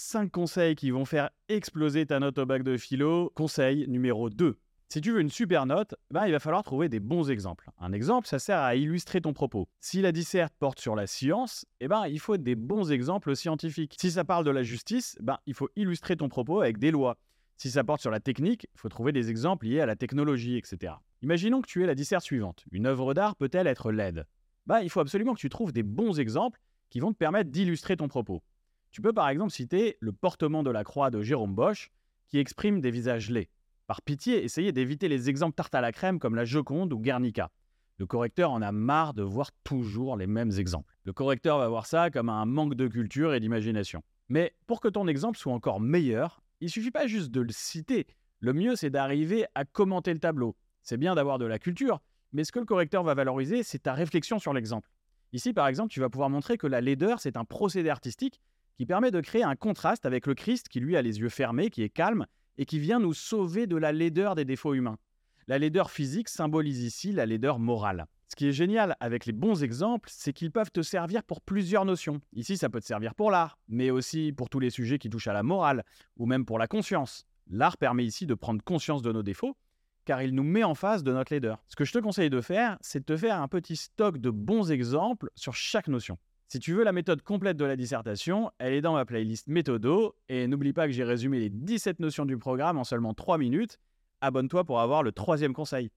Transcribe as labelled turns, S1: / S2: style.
S1: 5 conseils qui vont faire exploser ta note au bac de philo. Conseil numéro 2. Si tu veux une super note, ben, il va falloir trouver des bons exemples. Un exemple, ça sert à illustrer ton propos. Si la disserte porte sur la science, eh ben, il faut des bons exemples scientifiques. Si ça parle de la justice, ben, il faut illustrer ton propos avec des lois. Si ça porte sur la technique, il faut trouver des exemples liés à la technologie, etc. Imaginons que tu aies la disserte suivante. Une œuvre d'art peut-elle être laide? Bah, Il faut absolument que tu trouves des bons exemples qui vont te permettre d'illustrer ton propos. Tu peux par exemple citer le portement de la croix de Jérôme Bosch, qui exprime des visages laids. Par pitié, essayez d'éviter les exemples tarte à la crème comme la Joconde ou Guernica. Le correcteur en a marre de voir toujours les mêmes exemples. Le correcteur va voir ça comme un manque de culture et d'imagination. Mais pour que ton exemple soit encore meilleur, il suffit pas juste de le citer. Le mieux, c'est d'arriver à commenter le tableau. C'est bien d'avoir de la culture, mais ce que le correcteur va valoriser, c'est ta réflexion sur l'exemple. Ici, par exemple, tu vas pouvoir montrer que la laideur, c'est un procédé artistique qui permet de créer un contraste avec le Christ qui, lui, a les yeux fermés, qui est calme, et qui vient nous sauver de la laideur des défauts humains. La laideur physique symbolise ici la laideur morale. Ce qui est génial avec les bons exemples, c'est qu'ils peuvent te servir pour plusieurs notions. Ici, ça peut te servir pour l'art, mais aussi pour tous les sujets qui touchent à la morale, ou même pour la conscience. L'art permet ici de prendre conscience de nos défauts, car il nous met en face de notre laideur. Ce que je te conseille de faire, c'est de te faire un petit stock de bons exemples sur chaque notion. Si tu veux la méthode complète de la dissertation, elle est dans ma playlist Méthodo, et n'oublie pas que j'ai résumé les 17 notions du programme en seulement 3 minutes. Abonne-toi pour avoir le troisième conseil.